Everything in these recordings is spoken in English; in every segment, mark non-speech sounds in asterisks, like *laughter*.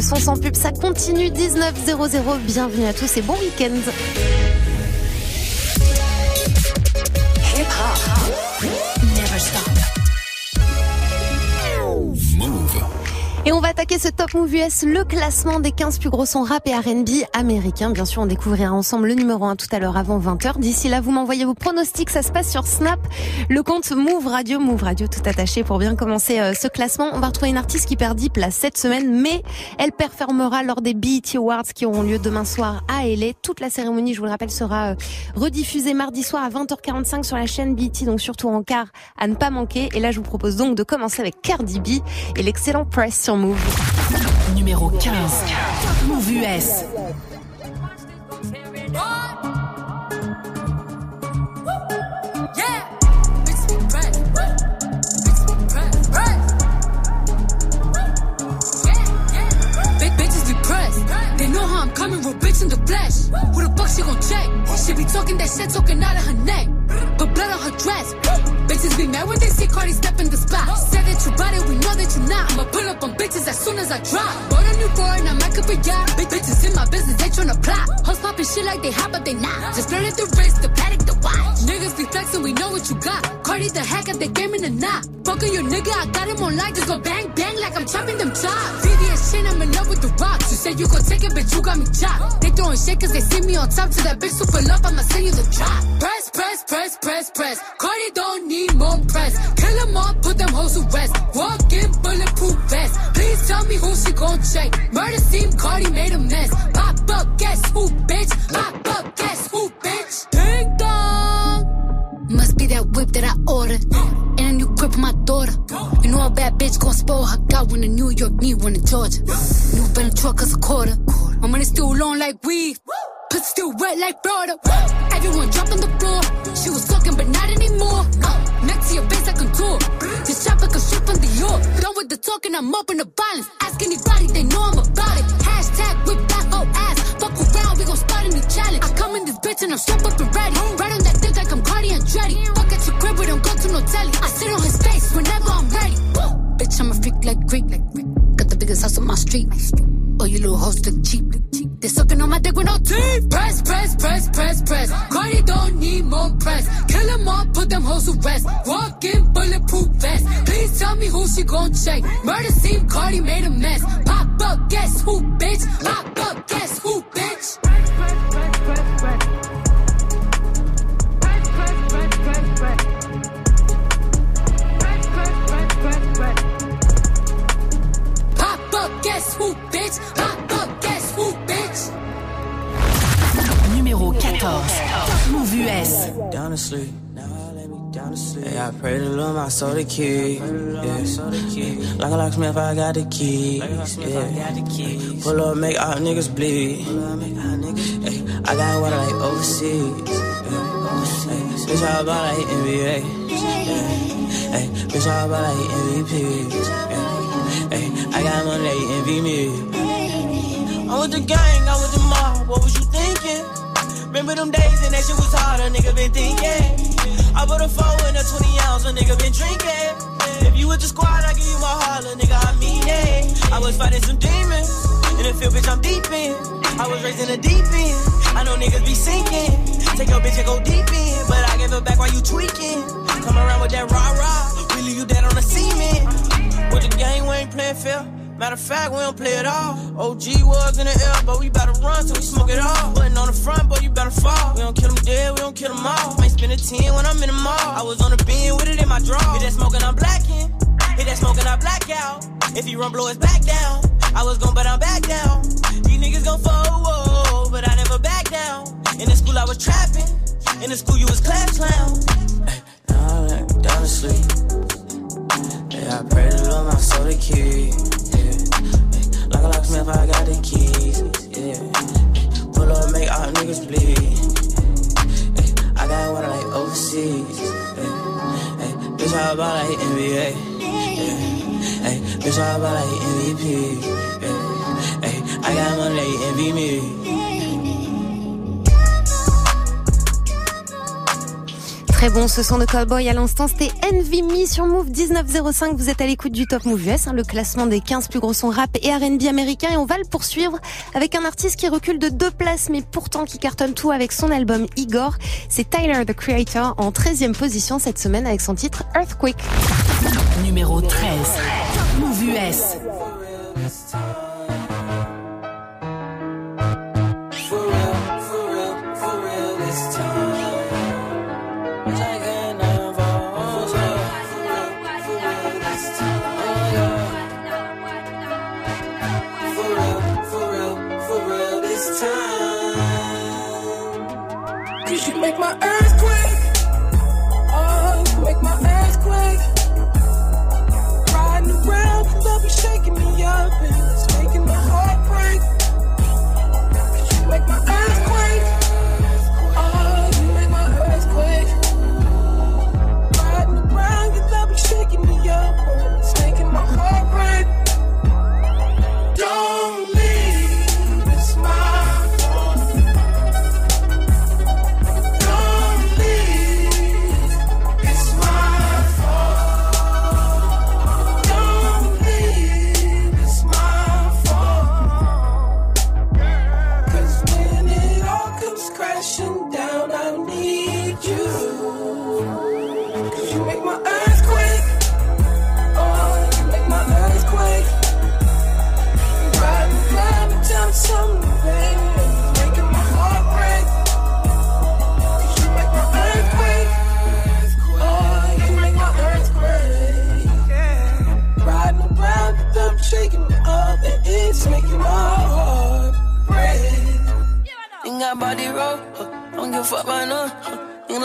Le son sans pub, ça continue 19.00. Bienvenue à tous et bon week-end. Attaquer ce Top Move US, le classement des 15 plus gros sons rap et R&B américains. Bien sûr, on découvrira ensemble le numéro 1 tout à l'heure avant 20h. D'ici là, vous m'envoyez vos pronostics, ça se passe sur Snap, le compte Move Radio, Move Radio tout attaché pour bien commencer euh, ce classement. On va retrouver une artiste qui perd 10 places cette semaine, mais elle performera lors des BET Awards qui auront lieu demain soir à LA. Toute la cérémonie, je vous le rappelle, sera euh, rediffusée mardi soir à 20h45 sur la chaîne BET, donc surtout en quart à ne pas manquer. Et là, je vous propose donc de commencer avec Cardi B et l'excellent Press sur Move. Numéro 15. Move US. Flesh. Who the fuck she gon' check? She be talking that shit, talking out of her neck. But blood on her dress. Bitches be mad when they see Cardi step in the spot. Said that you bought it, we know that you're not. I'ma pull up on bitches as soon as I drop. Bought a new foreign, I might up a yacht. Big bitches in my business, they tryna plot. Hoes popping shit like they hot, but they not. Just flirting the wrist, the paddock, the watch. Niggas be flexing, we know what you got. Cardi the hack at the game in the knot. Fucking your nigga, I got him on light. Just go bang, bang like I'm chopping them chops. VVS chain, I'm in love with the rocks. You said you gon' take it, bitch, you got me chopped. They throwing shit cause they see me on top. To that bitch super love, I'ma send you the drop. Press, press, press, press, press. Cardi don't need more press. Kill them all, put them hoes to rest. Walk in bulletproof vest. Please tell me who she gon' check. Murder scene, Cardi made a mess. Pop up, guess who, bitch? Pop up, guess who, bitch? Ding dong. Must be that whip that I ordered. And a new grip for my daughter. You know a bad bitch gon' spoil her. Got one in New York, need one in Georgia. New Bentley truck is a quarter. My money still long like weed. Pussy still wet like Florida. Everyone drop on the floor. She was talking, I'm up in the violence. Ask anybody, they know I'm about it. Hashtag whip that whole ass. Fuck around, we gon' start a new challenge. I come in this bitch and I'm strapped up and ready. Right on that dick like I'm Cardi and Dreddy. Fuck at your crib, we don't go to no telly. I sit on his face whenever I'm ready. Woo. Bitch, I'm a freak like Greek. Like Greek. Got the biggest house on my street. Oh, you little hoes look cheap. They sucking on my dick with no teeth. Press, press, press, press, press. Cardi don't need more press. Kill them all, put them hoes to rest. Walk in bulletproof vest. Please tell me who she gon' check. Murder scene, Cardi made a mess. Pop up, guess who, bitch? Pop up, guess who, bitch? Press, press, press, press. Press, press, press, press, press. Press, Up, guess who, bitch? Pop up, guess who, bitch? Numéro 14. Move US. down to sleep. Yeah, I pray to Lord my soul to keep. Yeah. Like a locksmith, I got the key. Yeah. Pull up, make all niggas bleed. Hey, I got water like overseas. Yeah. Hey, bitch, all about like NBA. Yeah. Hey, bitch, all about like MVP. Yeah. I got money, they envy me. I'm with the gang, I'm with the mob. What was you thinking? Remember them days and that shit was hard, a nigga been thinking. I put a four in a 20 ounce, a nigga been drinking. If you with the squad, I give you my heart, little nigga, I mean it. I was fighting some demons. In the field, bitch, I'm deep in. I was raised in the deep end. I know niggas be sinking. Take your bitch and go deep in. But I give it back while you tweaking. Come around with that rah rah. With the game, we ain't playing fair. Matter of fact, we don't play at all. OG was in the air, but we to run till we smoke it all. Button on the front, boy, you better fall. We don't kill them dead, we don't kill them all. Might spend a 10 when I'm in the mall. I was on the beam with it in my draw. Hit that smoking, I'm blacking. Hit that smoking, I black out. If he run, blow his back down. I was gon' but I'm back down. These niggas gon' fall, whoa, but I never back down. In the school, I was trapping. In the school, you was class clown. Now I down to sleep. I pray to Lord my soul to keep. Yeah. Like a locksmith, I got the keys. Yeah. Pull up, make all niggas bleed. Yeah. I got water like overseas. Yeah. Bitch, how about like NBA? Yeah. Hey, bitch, how about like MVP? Yeah. Hey, I got money, envy me. Très bon, ce son de Cowboy à l'instant, c'était Envy Me sur Move 1905. Vous êtes à l'écoute du Top Move US, hein, le classement des 15 plus gros sons rap et R&B américains. Et on va le poursuivre avec un artiste qui recule de deux places, mais pourtant qui cartonne tout avec son album Igor. C'est Tyler, the Creator, en 13e position cette semaine avec son titre Earthquake. Numéro 13. Move US. Make my earthquake.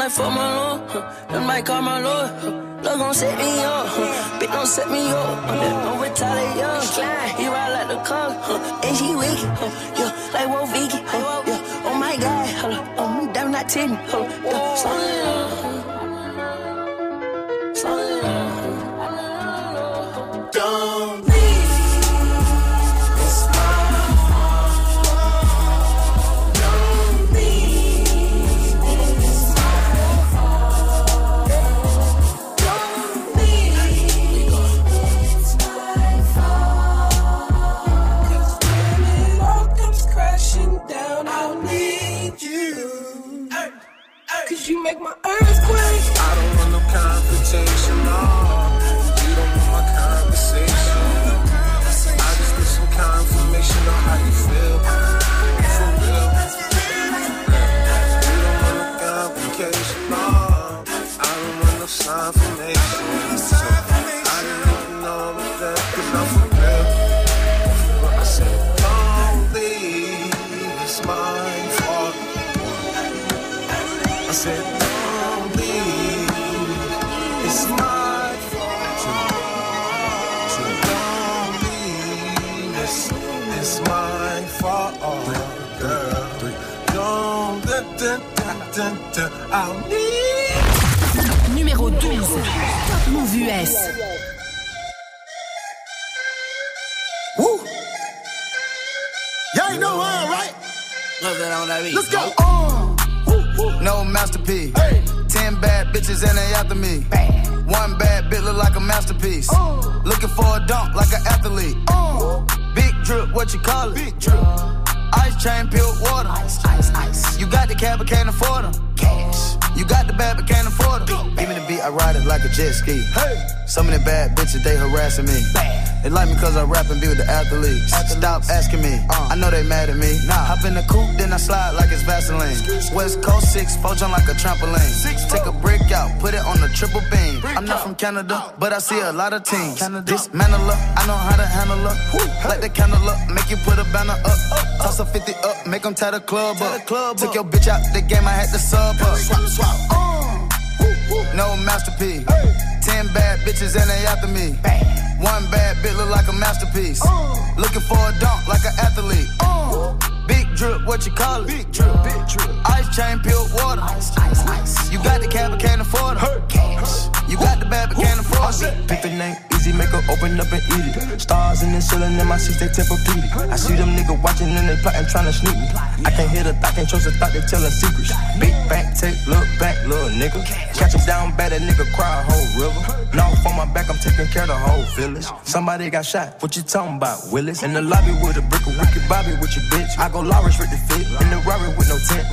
Ain't fuck my huh? them might call my lord. Love gon' set me up, bitch don't set me up. Don't retaliate, young slime. He ride like the car, and she weak, yeah, like Wolf Vicky, yeah. Oh my God, oh me damn not ten, hold up, yeah. Slow it oh, down, slow it down. They like me cause I rap and be with the athletes. Stop asking me, I know they mad at me. Nah. Hop in the coupe, then I slide like it's Vaseline. West Coast 6, four jump like a trampoline. Six, Take a brick out, put it on the triple beam. I'm not from Canada, but I see a lot of teams. Dismantle her, I know how to handle her. Light the candle up, make you put a banner up. Toss a 50 up, make them tie the club up. Took your bitch out the game, I had to sub up. Swap, swap. No masterpiece. Ten bad bitches and they after me. One bad bitch look like a masterpiece. Looking for a dunk like an athlete. Big drip, what you call it? Big drip, big drip. Ice chain, pure water. Ice, ice, ice. You got the cab, but can't afford it. Cash. You got the bad, but can't afford it. Pick the name, make her open up and eat it. Stars in the ceiling in my seats, they Tempur-Pedic. I see them niggas watching and they plotting, trying to sneak me. I can't hear the thought, can't trust the thought, they telling secrets. Big back, take, look back, little nigga. Catch him down bad, that nigga cry a whole river. Now on my back, I'm taking care of the whole village. Somebody got shot, what you talking about, Willis? In the lobby with a brick of wicked Bobby with your bitch. I go Lawrence with the fit, in the Rari with no tent.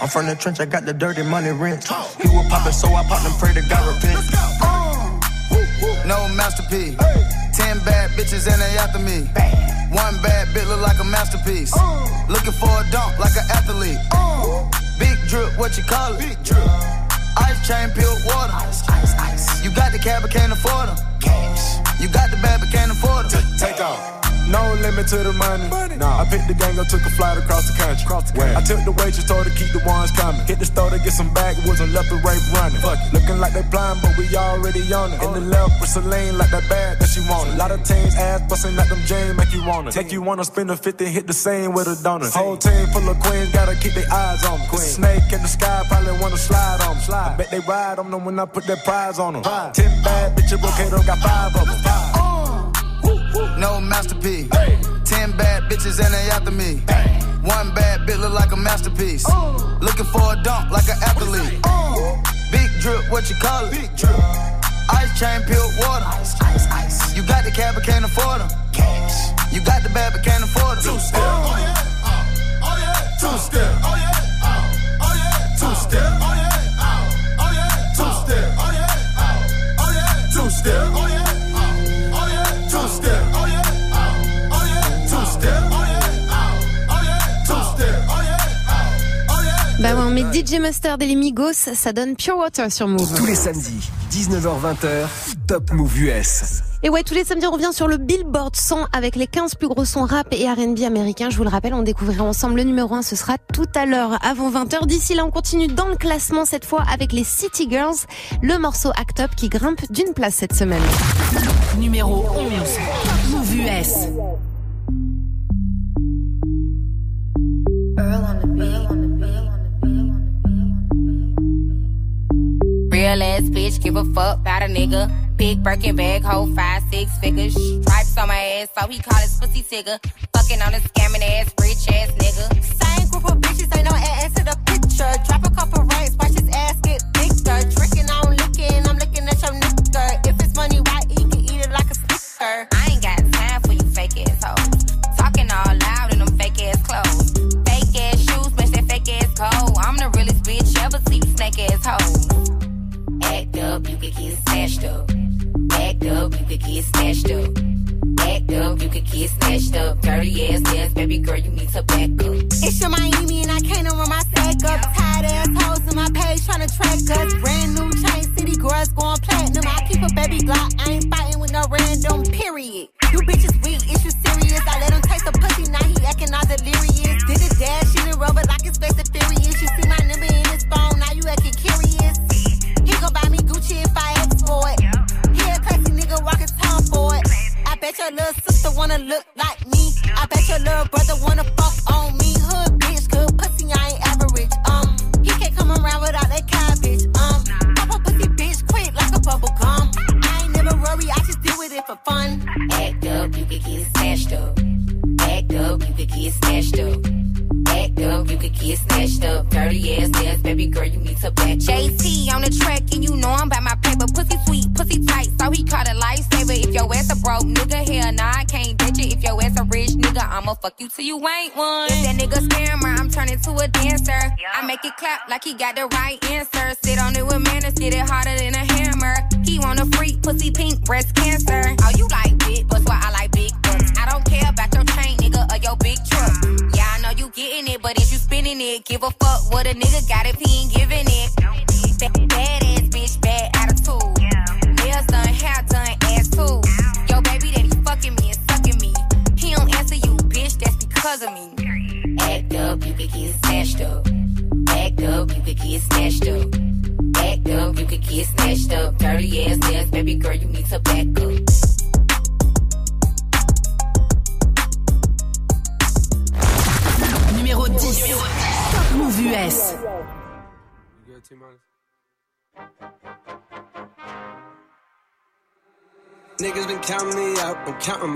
I'm from the trench, I got the dirty money rent. He was poppin', so I popped and pray to God repent. No masterpiece. Ten bad bitches and they after me. One bad bitch look like a masterpiece. Uh. Looking for a dunk like an athlete. Uh. Big drip, what you call it? Big drip. Ice chain, pure water. Ice, ice, ice. You got the cab, but can't afford them. Cash. You got the bad, but can't afford them. Take off. No limit to the money. money. Nah. I picked the gang up, took a flight across the country. Across the country. I took the waitress, told her keep the ones coming. Hit the store to get some backwoods and left the rape running. Fuck it. Looking like they blind, but we already on it. In the left with Celine, like that bag that she wanted. A lot of teams ass busting like them James, make you wanna. Take you wanna spend a 50, hit the same with a donut. Whole team full of queens, gotta keep their eyes on me. Queen. Snake in the sky, probably wanna slide on me. Slide. I bet they ride on them when I put that prize on them. Ten bad bitches, okay, got five of them. Five. No masterpiece. Ten bad bitches and they after me. One bad bitch look like a masterpiece. Looking for a dunk like an athlete. Big drip, what you call it? Big drip. Ice chain, pure water. Ice, ice, ice. You got the cab, but can't afford them. Cash. You got the bad, but can't afford them. Two step. Oh yeah. Oh, oh yeah. Two step. Oh yeah. Oh, yeah. Two step. Oh yeah. Oh, yeah. Two step. Oh yeah. Oh, oh yeah. Two step. Oh yeah. Oh, oh, Bah ouais, on met DJ Mustard et les Migos, ça donne Pure Water sur Move. Tous les samedis, 19h-20h, Top Move US. Et ouais, tous les samedis, on revient sur le Billboard 100 avec les 15 plus gros sons rap et R&B américains. Je vous le rappelle, on découvrira ensemble le numéro 1. Ce sera tout à l'heure avant 20h. D'ici là, on continue dans le classement cette fois avec les City Girls, le morceau Act Up qui grimpe d'une place cette semaine. Numéro 11. Top Move US. Real ass bitch, give a fuck about a nigga. Big Birkin bag, hold five, six figures. Stripes on my ass, so he call his pussy tigger. Fucking on a scamming ass, rich ass nigga. Same group of bitches, ain't no ass to the picture. Drop a couple ranks, watch his ass get bigger. Drinking, I'm licking, I'm looking at your nigga. If it's money, why he can eat it like a sticker? Could get snatched up. Act up, you could get snatched up. Act up, you could get snatched up. Dirty ass ass, baby girl, you need to back up. It's your Miami and I can't run my stack up. Tired ass hoes in my page tryna track us. Brand new chain city girls going platinum. I keep a baby Glock, I ain't fighting with no random. Period. You bitches weak, is you serious? I let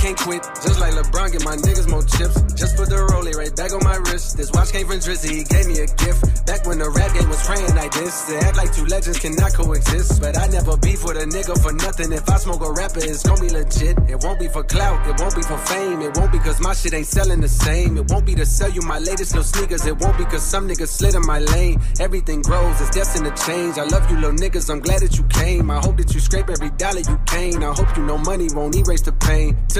can't quit. Just like LeBron, get my niggas more chips. Just put the rollie right back on my wrist. This watch came from Drizzy, he gave me a gift. Back when the rap game was praying like this. They act like two legends cannot coexist. But I never beef with a nigga for nothing. If I smoke a rapper, it's gonna be legit. It won't be for clout, it won't be for fame. It won't be cause my shit ain't selling the same. It won't be to sell you my latest little sneakers. It won't be cause some niggas slid in my lane. Everything grows, it's destined to change. I love you, little niggas, I'm glad that you came. I hope that you scrape every dollar you came. I hope you know money won't erase the pain. To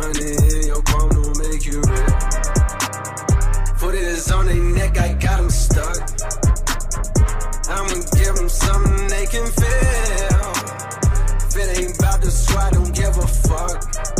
Money in your palm don't make you real. Put it on their neck, I got them stuck. I'ma give them something they can feel. If it ain't about the squad, don't give a fuck.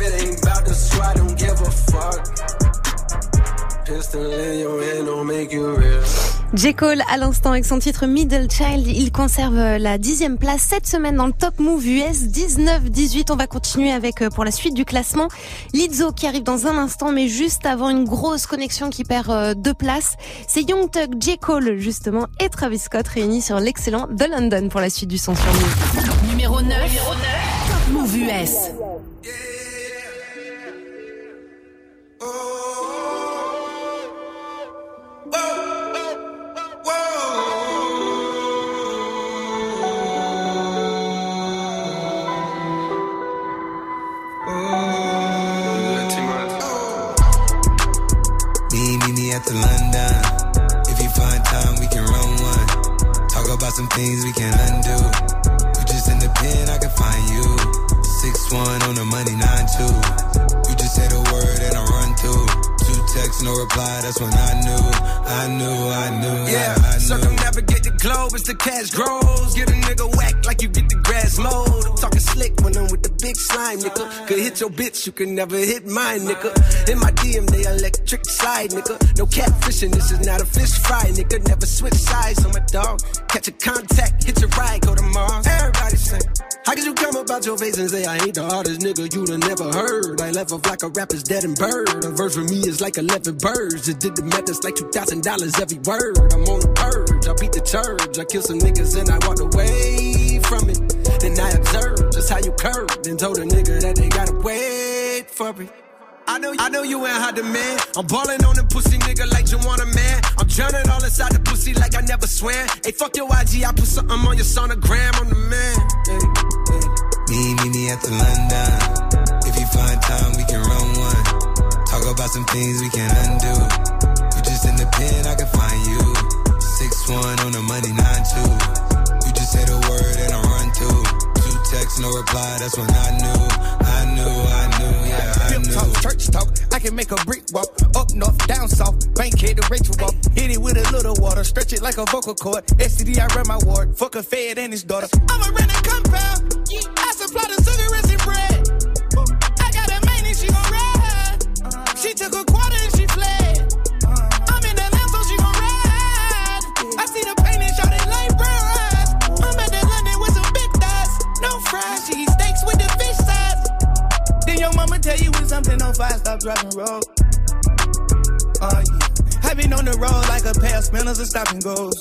If it ain't about the squad, don't give a fuck. Pistol in your hand don't make you real. J. Cole à l'instant avec son titre Middle Child, il conserve la dixième place cette semaine dans le Top Move US 19-18. On va continuer avec pour la suite du classement Lizzo qui arrive dans un instant, mais juste avant une grosse connexion qui perd deux places. C'est Young Thug, J. Cole justement et Travis Scott réunis sur l'excellent The London pour la suite du son sur Move. Numéro 9, Numéro 9. Top Move US. At the London. If you find time, we can run one. Talk about some things we can undo. You just in the pen, I can find you. Six one on the money, nine two. You just say the word and I run through. Two texts, no reply. That's when I knew, I knew, I knew. Yeah, I, I knew. circumnavigate the globe as the cash grows. Get a nigga whack like you get the grass mowed. I'm talking slick when I'm with the big slime, nigga. Could hit your bitch, you can never hit mine, nigga. In my DM, they electric slide, nigga. No catfishing, this is not a fish fry, nigga. Never switch sides on my dog. Catch a contact, hit your ride, go to Mars. Everybody sing. How could you come about your face and say I ain't the hardest nigga you'd have never heard? I left off like a rapper's dead and bird. A verse for me is like 11 birds. Just did the math, it's like $2,000 every word. I'm on the purge, I beat the church. I killed some niggas and I walked away from it. Then I observed just how you curved and told a nigga that they gotta wait for me. I know, I know you ain't hot demand. I'm balling on the pussy nigga like you want a man. I'm drowning all inside the pussy like I never swam. Hey, fuck your IG, I put something on your sonogram. I'm the man. Hey, hey. Me, me, me at the London. About some things we can undo. You just in the pen, I can find you. Six one on the money, nine two. You just say the word and I run two. Two texts, no reply. That's when I knew, I knew, I knew, yeah, I Pimp knew. talk, church talk. I can make a brick walk. Up north, down south. Bank head to Rachel walk. Hit it with a little water. Stretch it like a vocal cord. STD, I run my ward. Fuck a fed and his daughter. I'm a rent a compound. I supply the sugar tell you when something on fire, stop driving road. Uh, yeah. I've been on the road like a pair of spinners and stop and goes.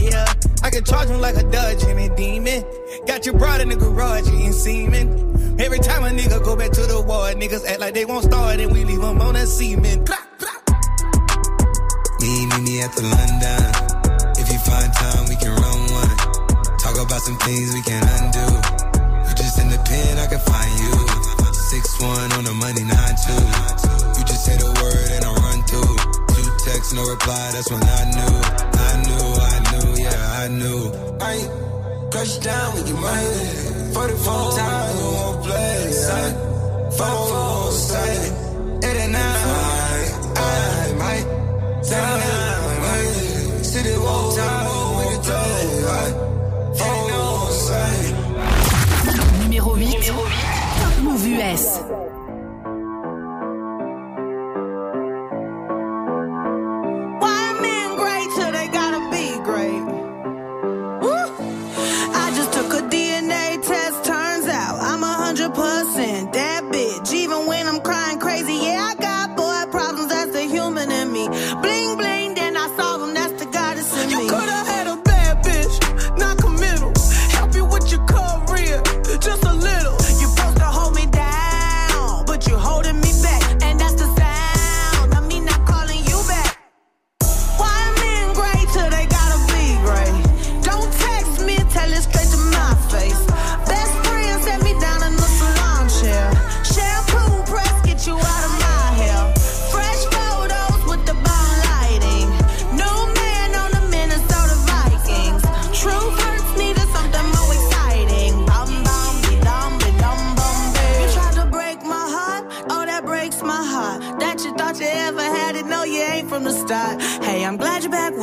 Yeah, I can charge him like a Dodge and a demon. Got your broad in the garage you eating semen. Every time a nigga go back to the ward, niggas act like they won't start and we leave them on that semen. Me, meet me at the London. If you find time, we can run one. Talk about some things we can undo. You just in the pen, I can find you. Six one on the money, nine two. You just say the word and I run through. Two texts, no reply. That's when I knew, I knew, I knew, yeah, I knew. I ain't crush down with your money. 44 times, you won't play. Son. Five, four, say. Eight and nine. I might. Down, money. City walk time, we can play. Four, say. Numéro 8. Top Mouv' US.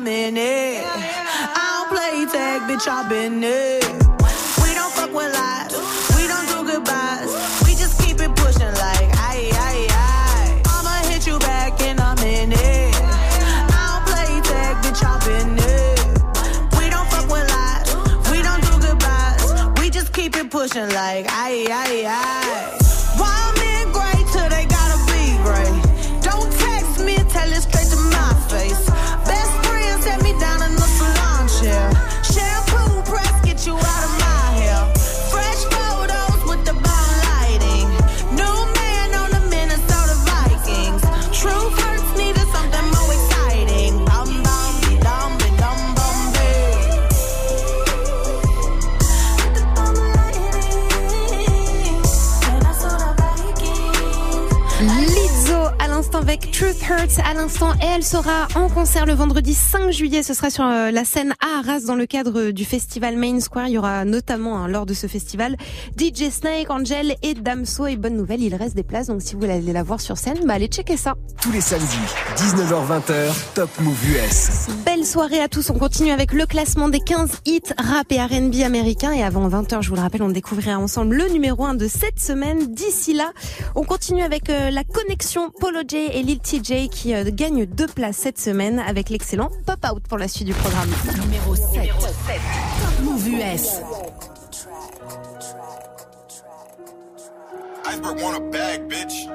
Back in it. I don't play tag, bitch, I've been it. We don't fuck with lies. We don't do goodbyes. We just keep it pushing like aye aye aye. I'ma hit you back in a minute. I don't play tag, bitch, been there. We don't fuck with lies. We don't do goodbyes. We just keep it pushing like aye aye aye. 嗯 l'instant avec Truth Hurts à l'instant et elle sera en concert le vendredi 5 juillet. Ce sera sur euh, la scène à Arras dans le cadre du festival Main Square. Il y aura notamment hein, lors de ce festival DJ Snake, Angel et Damso. Et bonne nouvelle, il reste des places. Donc si vous voulez aller la voir sur scène, bah allez checker ça. Tous les samedis, 19h-20h, Top Move US. Belle soirée à tous. On continue avec le classement des 15 hits rap et R&B américains. Et avant 20h, je vous le rappelle, on découvrira ensemble le numéro 1 de cette semaine. D'ici là, on continue avec euh, la connexion Polo J et Lil TJ qui euh, gagnent deux places cette semaine avec l'excellent Pop Out pour la suite du programme. Numéro 7. Move US. Iceberg want a bag, bitch.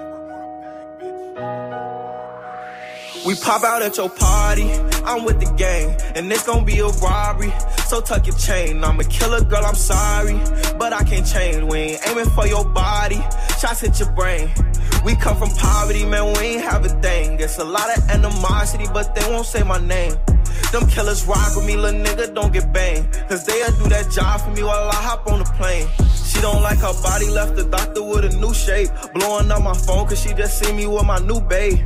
We pop out at your party, I'm with the gang, and it's gonna be a robbery. So tuck your chain, I'm a killer girl, I'm sorry, but I can't change. We ain't aiming for your body, shots hit your brain. We come from poverty, man, we ain't have a thing. It's a lot of animosity, but they won't say my name. Them killers rock with me, little nigga, don't get banged. Cause they'll do that job for me while I hop on the plane. She don't like her body, left the doctor with a new shape. Blowing up my phone cause she just see me with my new babe.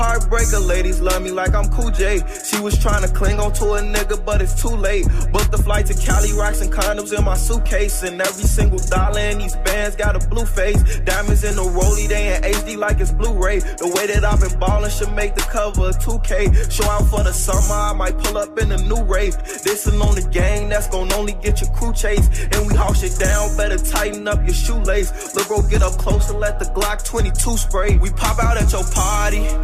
Heartbreaker ladies love me like I'm Cool J. She was trying to cling on to a nigga, but it's too late. Booked the flight to Cali, rocks and condoms in my suitcase. And every single dollar in these bands got a blue face. Diamonds in the rollie, they in HD like it's Blu-ray. The way that I've been ballin' should make the cover of 2K. Show out for the summer, I might pull up in a new rave. This on the gang, that's gon' only get your crew chased. And we haul shit down, better tighten up your shoelace. Look, bro, get up close and let the Glock 22 spray. We pop out at your party.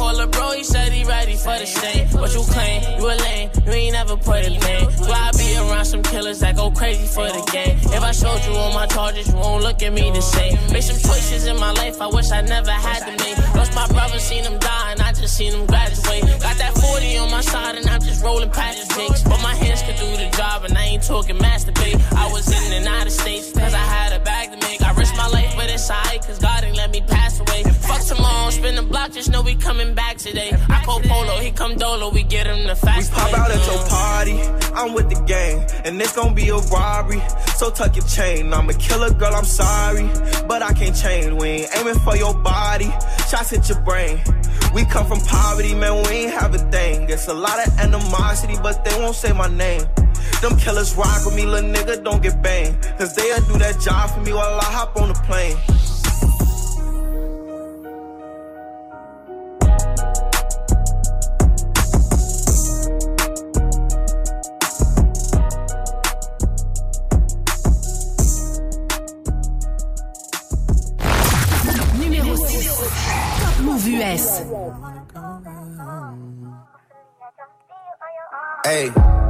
Call a bro, he said he ready for the stain. What you claim? You a lame, you ain't never put a name. Why I be around some killers that go crazy for the game? If I showed you all my charges, you won't look at me the same. Made some choices in my life I wish I never had to make. Lost my brother, seen him die, and I just seen him graduate. Got that 40 on my side, and I'm just rolling the jinx. But my hands could do the job, and I ain't talking masturbate. I was in and out of states, cause I had a bag I risk my life, but it's alright, cause God ain't let me pass away. Fuck tomorrow, spin the block, just know we coming back today. I call Polo, he come Dolo, we get him the fast We pop out at your party, I'm with the gang, and it's gonna be a robbery. So tuck your chain. I'm a killer girl, I'm sorry, but I can't change. We ain't aiming for your body, shots hit your brain. We come from poverty, man, we ain't have a thing. It's a lot of animosity, but they won't say my name. Them killers rock with me, little nigga, don't get banged. Cause they'll do that job for me while I hop on the plane. 6. Mouv' US. Hey.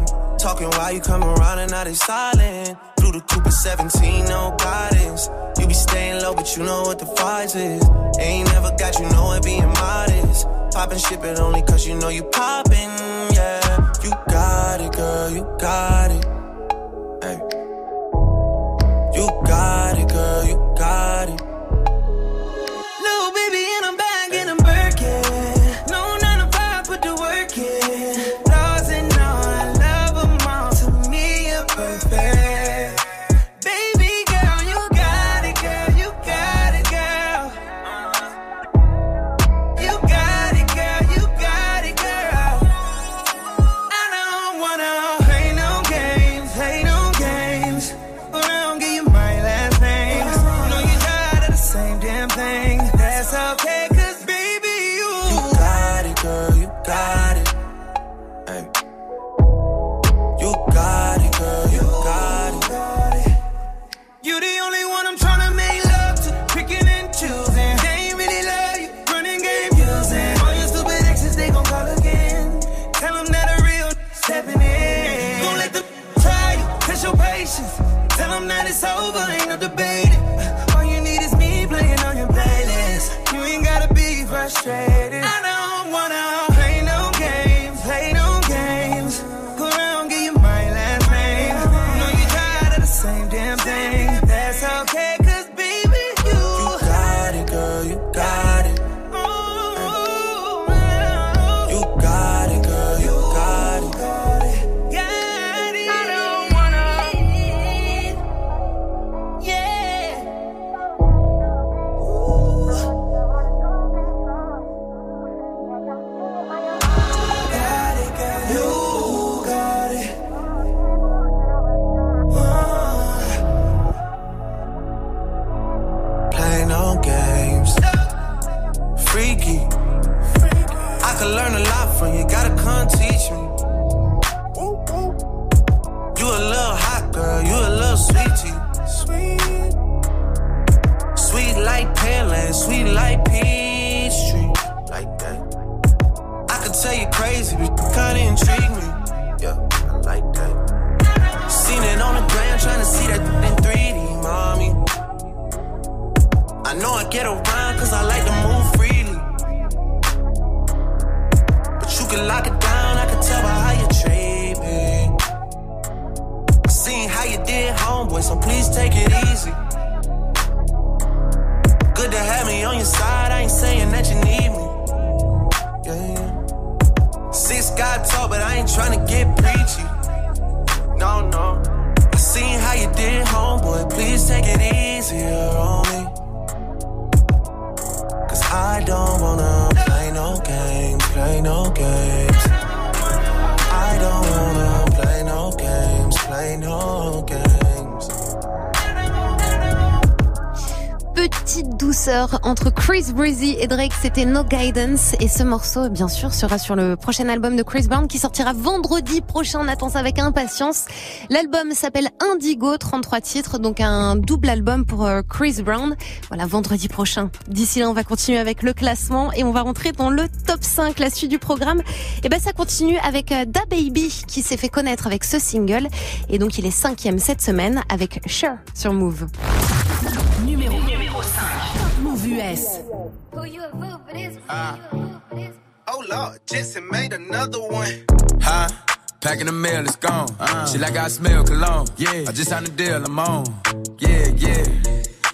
Talking while you come around and now they silent. Blue the Cooper 17, no guidance. You be staying low, but you know what the price is. Ain't never got you know it being modest. Poppin' shit, but only cause you know you poppin', yeah. You got it, girl, you got it. C'était No Guidance. Et ce morceau, bien sûr, sera sur le prochain album de Chris Brown qui sortira vendredi prochain. On attend ça avec impatience. L'album s'appelle Indigo, 33 titres, donc un double album pour euh, Chris Brown. Voilà, vendredi prochain. D'ici là, on va continuer avec le classement et on va rentrer dans le top 5, la suite du programme. Et ben, ça continue avec euh, Da Baby qui s'est fait connaître avec ce single. Et donc, il est cinquième cette semaine avec Cher sur Move. Ah. Oh Lord, Jetson made another one. Huh? Packing the mail, it's gone. She like I smell cologne. Yeah. I just signed a deal, I'm on. Yeah, yeah.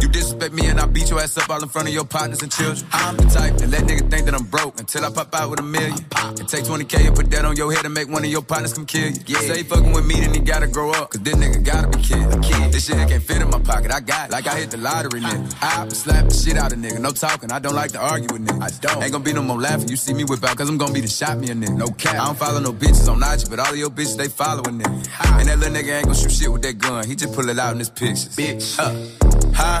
You disrespect me and I beat your ass up all in front of your partners and children. I'm the type that let nigga think that I'm broke until I pop out with a million. And take 20k and put that on your head and make one of your partners come kill you. Yeah. Say fucking with me, then he gotta grow up. Cause this nigga gotta be kid. Kid. This shit can't fit in my pocket. I got it. Like I hit the lottery, nigga. I slap the shit out of nigga. No talking. I don't like to argue with nigga. I don't. Ain't gonna be no more laughing. You see me whip out cause I'm gonna be the shot me a nigga. No cap. I don't follow no bitches on IG, but all of your bitches, they following nigga. And that little nigga ain't gonna shoot shit with that gun. He just pull it out in his pictures. Bitch. Uh. Huh?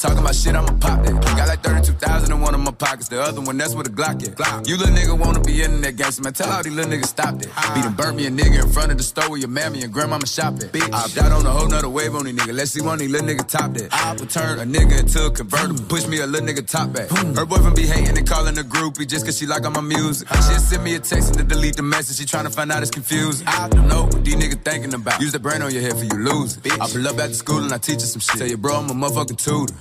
Talking about shit, I'ma pop that. Got like 32,000 in one of my pockets. The other one, that's where the Glock at. Glock. You little nigga wanna be in that gangster, man. Tell all these little niggas stop that. Beat and burnt me a nigga in front of the store where your mammy and grandmama shop at. Bitch. I out on a whole nother wave on these niggas. Let's see one of these little niggas top that. I would turn a nigga into a convertible. Push me a little nigga top back. Her boyfriend be hating and calling a groupie just cause she like all my music. She just send me a text and to delete the message. She tryna find out it's confusing. I don't know what these niggas thinking about. Use the brain on your head for you lose it. I pull up after school and I teach you some shit. Tell you, bro, I'm a motherfucking tutor.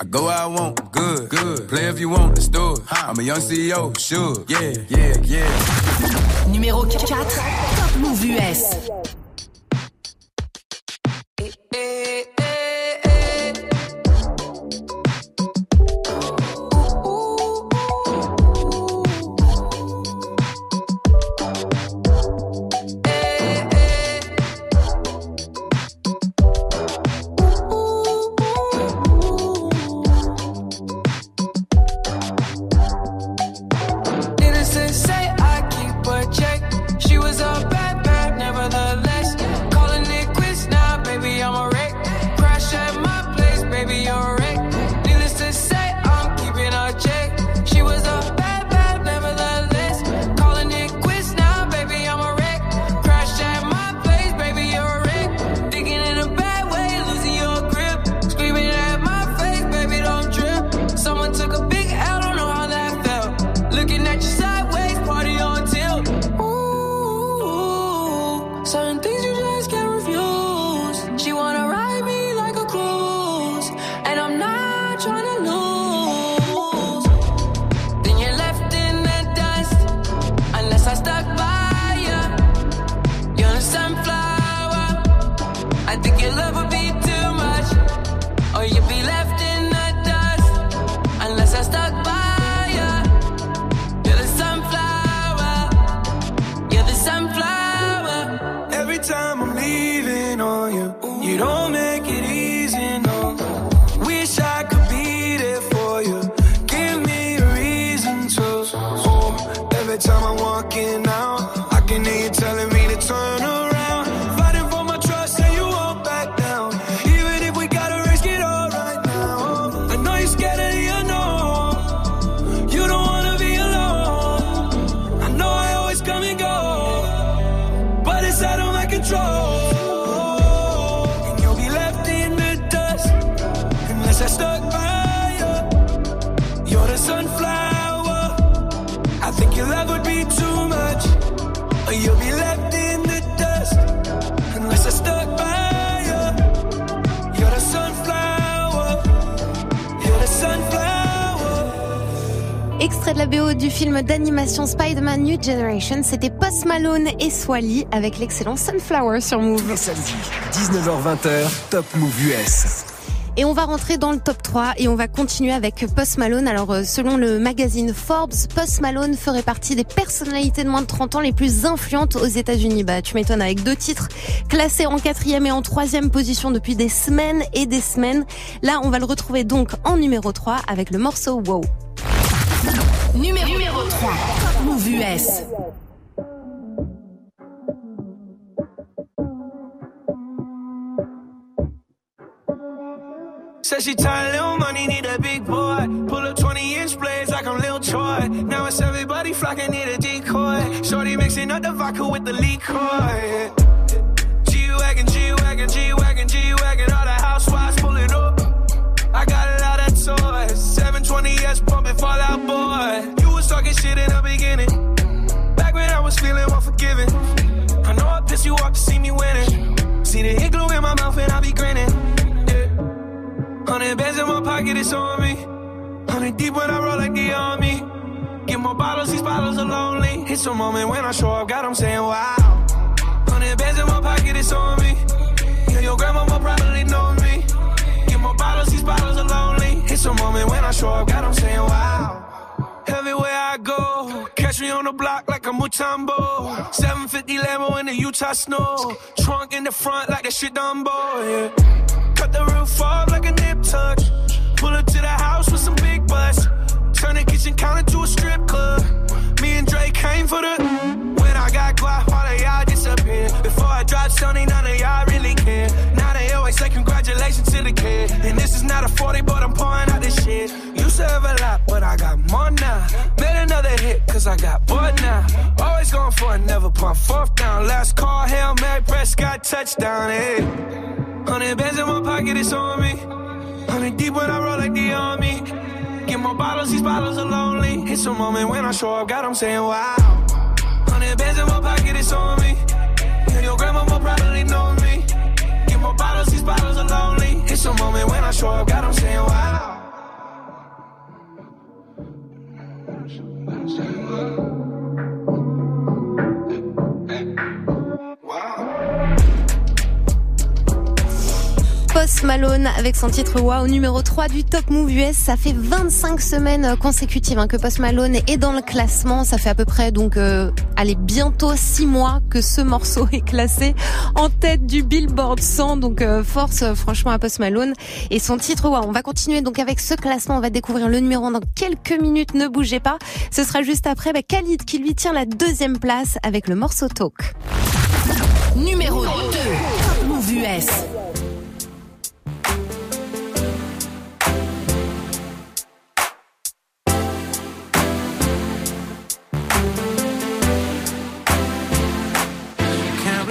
I go where I want, good, good. Play if you want, let's do it. I'm a young CEO, sure. Yeah, yeah, yeah. Numéro 4, Top Move US. Innocent Generation, c'était Post Malone et Swally avec l'excellent Sunflower sur Move. Samedi, 19h20h, Top Move US. Et on va rentrer dans le top 3 et on va continuer avec Post Malone. Alors, euh, selon le magazine Forbes, Post Malone ferait partie des personnalités de moins de 30 ans les plus influentes aux États-Unis. Bah, tu m'étonnes avec deux titres classés en quatrième et en troisième position depuis des semaines et des semaines. Là, on va le retrouver donc en numéro 3 avec le morceau Wow. Numéro, numéro 3, Top Mouv' US. Said she tired, little money, need a big boy. Pull up 20 inch blades like I'm Lil Troy. Now it's everybody flocking, need a decoy. Shorty mixing up the vodka with the liquor. G Wagon, G Wagon, G Wagon, G Wagon. All the housewives pulling up. Toys. 720S pumping Fall Out Boy. You was talking shit in the beginning. Back when I was feeling unforgiving. I know I pissed you off to see me winning. See the hit glue in my mouth and I be grinning. Hundred bands in my pocket, it's on me. Hundred deep when I roll like the army. Get more bottles, these bottles are lonely. It's a moment when I show up, God, I'm saying wow. Hundred bands in my pocket, it's on me. Yeah, your grandma probably know me. Get more bottles, these bottles are lonely. It's a moment when I show up, God, I'm saying wow. Everywhere I go, catch me on the block like a Mutombo. 750 Lambo in the Utah snow. Trunk in the front like a shit Dumbo, yeah. Cut the roof off like a nip tuck. Pull up to the house with some big butts. Turn the kitchen counter to a strip club. Me and Drake came for the. When I got guap, disappear. Before I dropped Sony, none of y'all really care. Now they always say congratulations to the kid. And this is not a 40, but I'm pouring out this shit. Used to have a lot, but I got more now. Made another hit, cause I got bored now. Always going for it, never pump fourth down. Last call, Hail Mary, Prescott, touchdown, hey. Hundred bands in my pocket, it's on me. Hundred deep when I roll like the army. Get Get more bottles, these bottles are lonely. It's a moment when I show up, God, I'm saying wow. Hundred bands in my pocket, it's on me. And your grandma will probably know me. Get more bottles, these bottles are lonely. It's a moment when I show up, God, I'm saying wow. Post Malone avec son titre Wow numéro 3 du Top Move US. Ça fait 25 semaines consécutives hein, que Post Malone est dans le classement. Ça fait à peu près donc euh, allez bientôt 6 mois que ce morceau *laughs* est classé en tête du Billboard 100. Donc euh, force euh, franchement à Post Malone et son titre Wow. On va continuer donc avec ce classement. On va découvrir le numéro 1 dans quelques minutes. Ne bougez pas. Ce sera juste après bah, Khalid qui lui tient la deuxième place avec le morceau Talk. Numéro 2. Top Move US.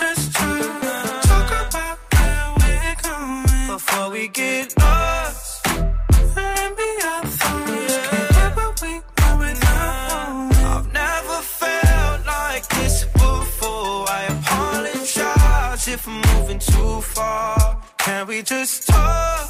Talk? About where we're going before we get lost. Can't we I've never felt like this before. I apologize if I'm moving too far. Can we just talk?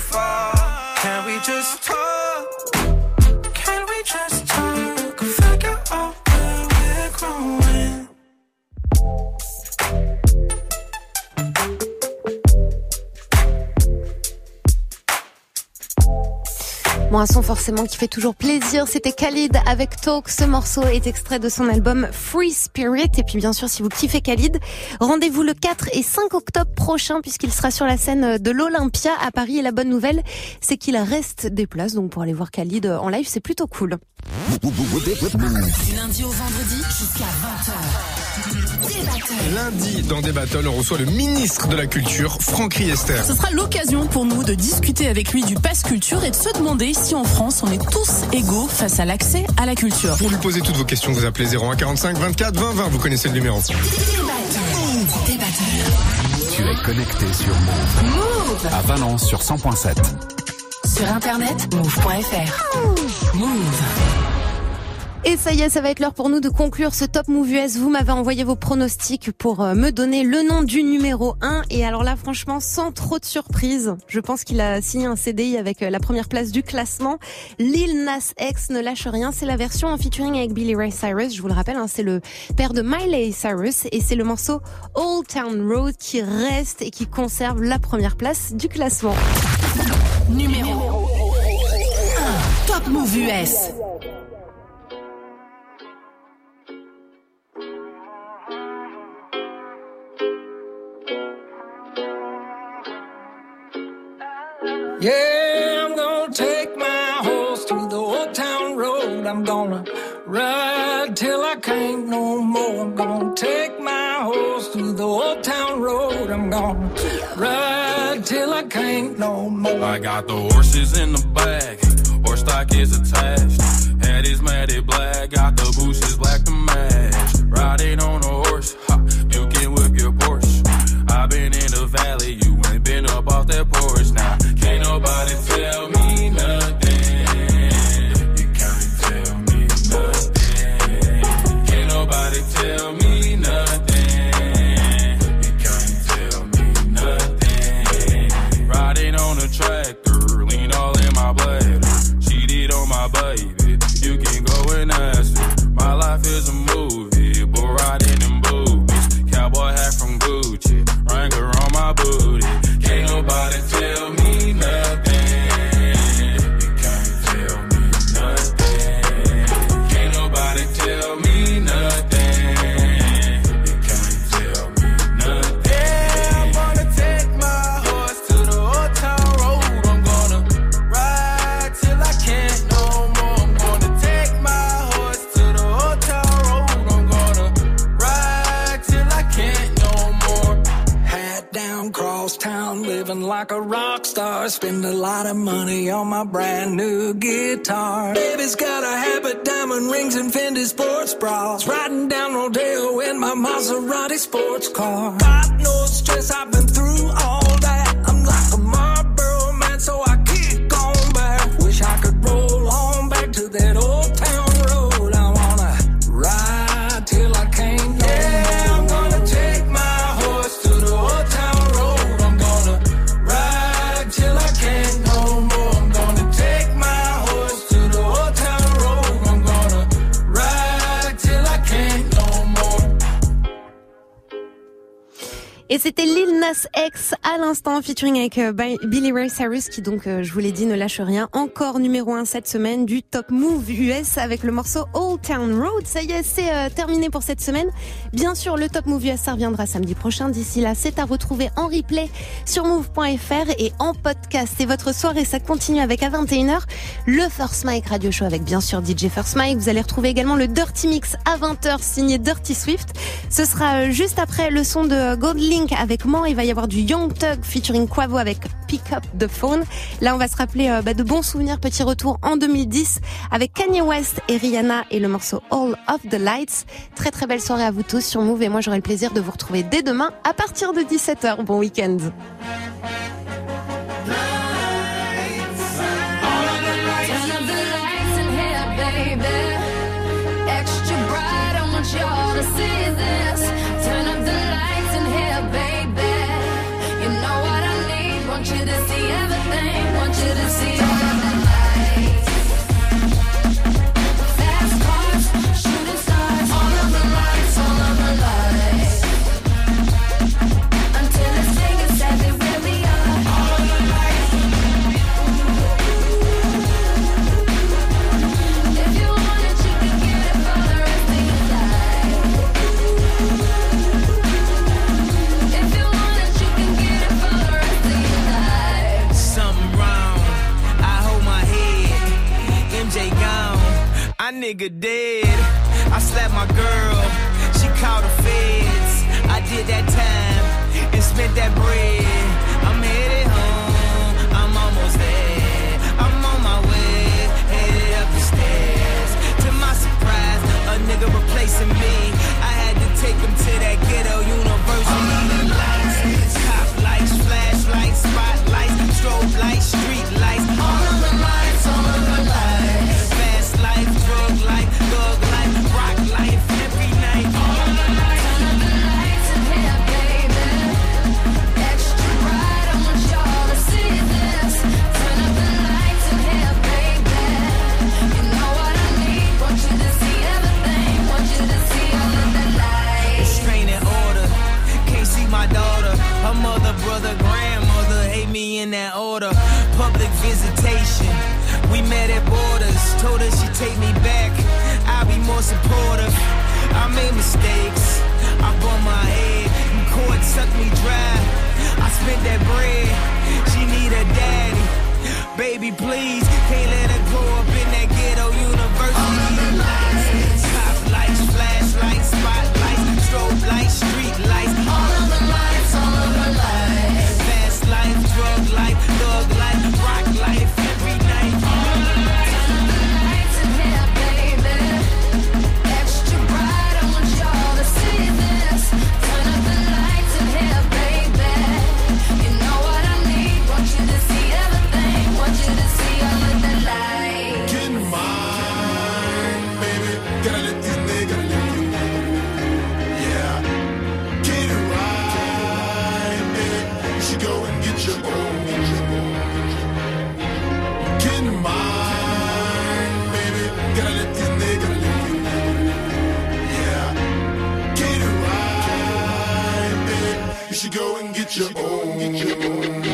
far. Can we just talk? Bon, un son forcément qui fait toujours plaisir. C'était Khalid avec Talk. Ce morceau est extrait de son album Free Spirit. Et puis bien sûr, si vous kiffez Khalid, rendez-vous le 4 et 5 octobre prochain puisqu'il sera sur la scène de l'Olympia à Paris. Et la bonne nouvelle, c'est qu'il reste des places. Donc pour aller voir Khalid en live, c'est plutôt cool. Du lundi au vendredi jusqu'à 20h. Lundi, dans des battles, on reçoit le ministre de la Culture, Franck Riester. Ce sera l'occasion pour nous de discuter avec lui du pass culture et de se demander si en France on est tous égaux face à l'accès à la culture. Pour lui poser toutes vos questions, vous appelez 01 45 24 20 20. Vous connaissez le numéro. Tu es connecté sur Move. Move À Valence sur 100.7. Sur internet, move.fr. Move. Et ça y est, ça va être l'heure pour nous de conclure ce Top Move US. Vous m'avez envoyé vos pronostics pour euh, me donner le nom du numéro 1. Et alors là, franchement, sans trop de surprise, je pense qu'il a signé un CDI avec euh, la première place du classement. Lil Nas X ne lâche rien. C'est la version en featuring avec Billy Ray Cyrus. Je vous le rappelle, hein, c'est le père de Miley Cyrus. Et c'est le morceau Old Town Road qui reste et qui conserve la première place du classement. Numéro 1. Top Move US. Yeah, I'm gonna take my horse to the old town road. I'm gonna ride till I can't no more. I'm gonna take my horse to the old town road. I'm gonna ride till I can't no more. I got the horses in the back, horse stock is attached. Head is matted black, sports car. Et c'était Lil Nas X à l'instant, featuring avec euh, Bi- Billy Ray Cyrus, qui donc, euh, je vous l'ai dit, ne lâche rien. Encore numéro 1 cette semaine du Top Move US avec le morceau Old Town Road. Ça y est, c'est euh, terminé pour cette semaine. Bien sûr, le Top Move US, ça reviendra samedi prochain. D'ici là, c'est à retrouver en replay sur move.fr et en podcast. Et votre soirée, ça continue avec à 21h le First Mike Radio Show avec bien sûr DJ First Mike. Vous allez retrouver également le Dirty Mix à 20h signé Dirty Swift. Ce sera juste après le son de Gold Avec moi. Il va y avoir du Young Thug featuring Quavo avec Pick Up the Phone. Là, on va se rappeler euh, bah, de bons souvenirs. Petit retour en 2010 avec Kanye West et Rihanna et le morceau All of the Lights. Très très belle soirée à vous tous sur Move et moi j'aurai le plaisir de vous retrouver dès demain à partir de 17h. Bon week-end. You see I nigga dead. I slapped my girl. She called the feds. I did that time and spent that bread. Should go and get your own. Get your own.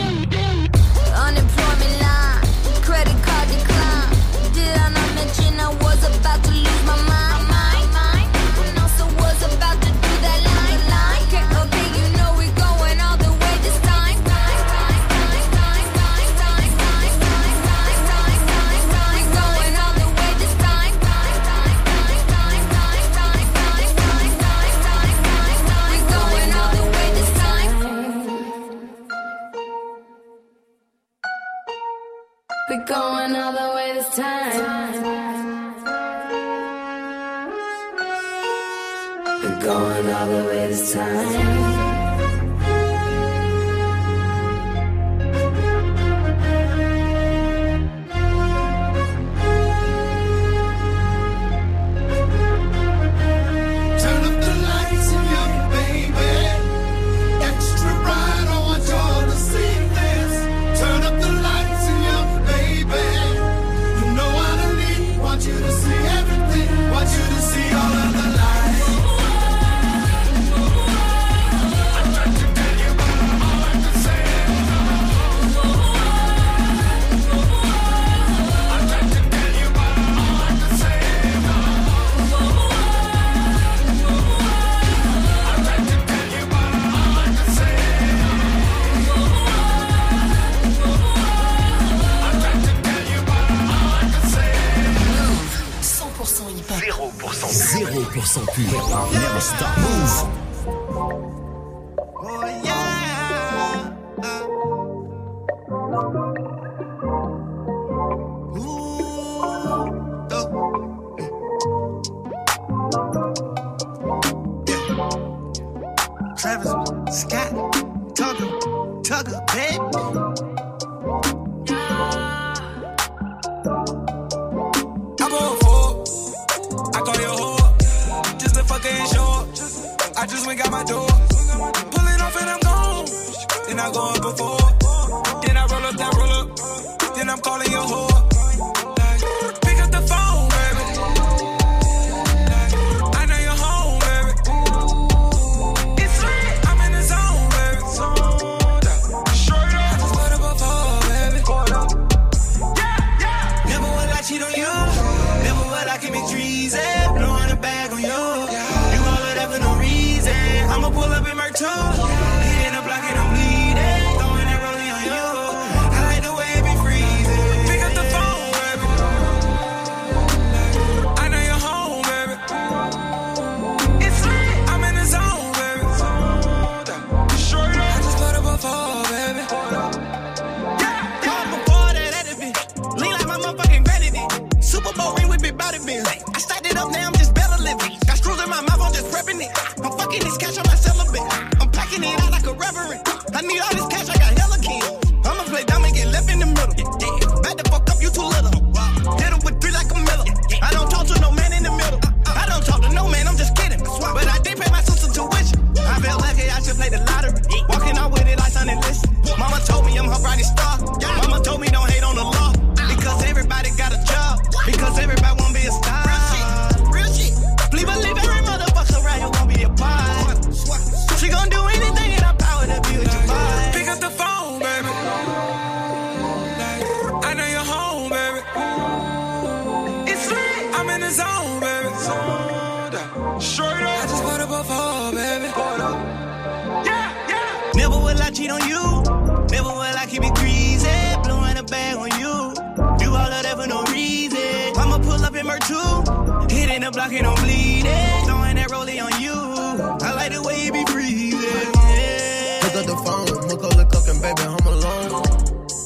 Block and I'm bleeding. Throwing that rollie on you. I like the way you be breathing. Yeah. Pick up the phone, Macaulay Culkin, baby, home alone.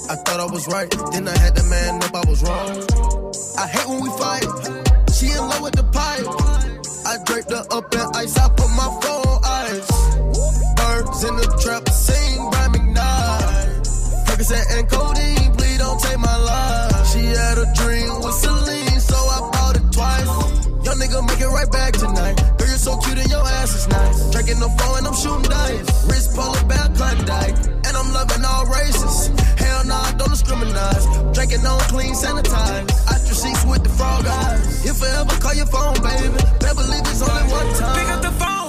I thought I was right, then I had to man up, I was wrong. I hate when we fight. She in love with the pipe. I draped her up in ice, I put my phone ice. Birds in the trap, sing by McKnight. Percocet and codeine, Drinking the phone and I'm shooting dice. Wrist polar bear Klondike, and I'm loving all races. Hell nah, don't discriminate. Drinking on clean, sanitized. After seats with the frog eyes. If I ever call your phone, baby, better believe it's only one time. Pick up the phone,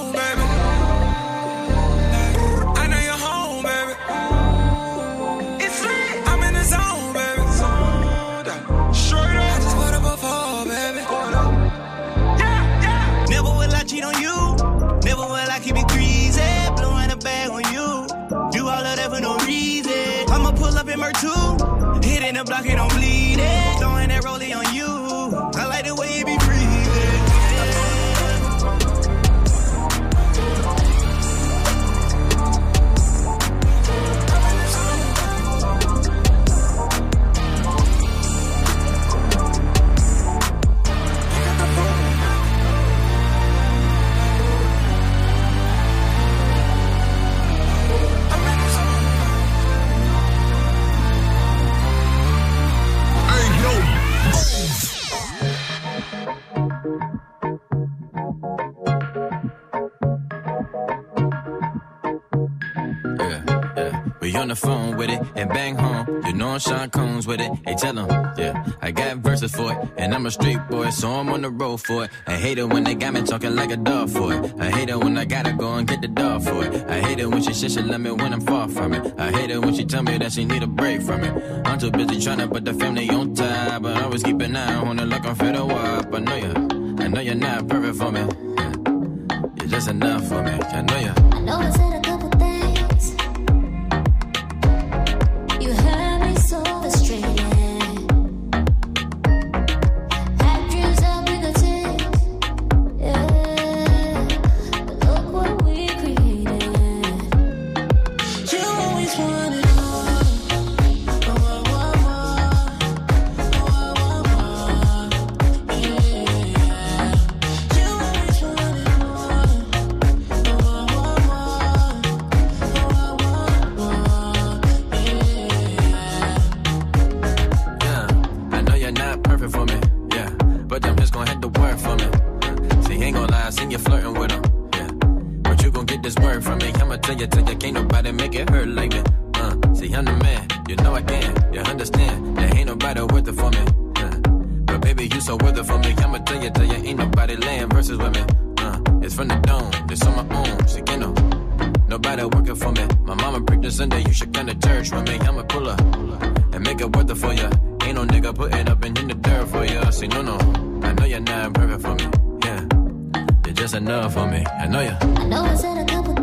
up in Mer 2. Hitting the block and I'm bleeding. Throwing that rollie on you. And bang home. You know I'm Sean Combs with it. Hey, tell 'em, yeah. I got verses for it, and I'm a street boy, so I'm on the road for it. I hate it when they got me talking like a dog for it. I hate it when I gotta go and get the dog for it. I hate it when she says she love me when I'm far from it. I hate it when she tell me that she need a break from it. I'm too busy trying to put the family on top, but I always keep an eye on her like I'm fed up. I know you, I know you're not perfect for me. You're just enough for me. I know you. I know I nobody laying verses with me. Uh, it's from the dome, it's on my own. See, you know. Nobody working for me. My mama preached this Sunday, you should come to church with me. I'ma pull up and make it worth it for ya. Ain't no nigga putting up and in the dirt for ya. See, no, no, I know you're not perfect for me. Yeah, you're just enough for me. I know ya. I know I said a couple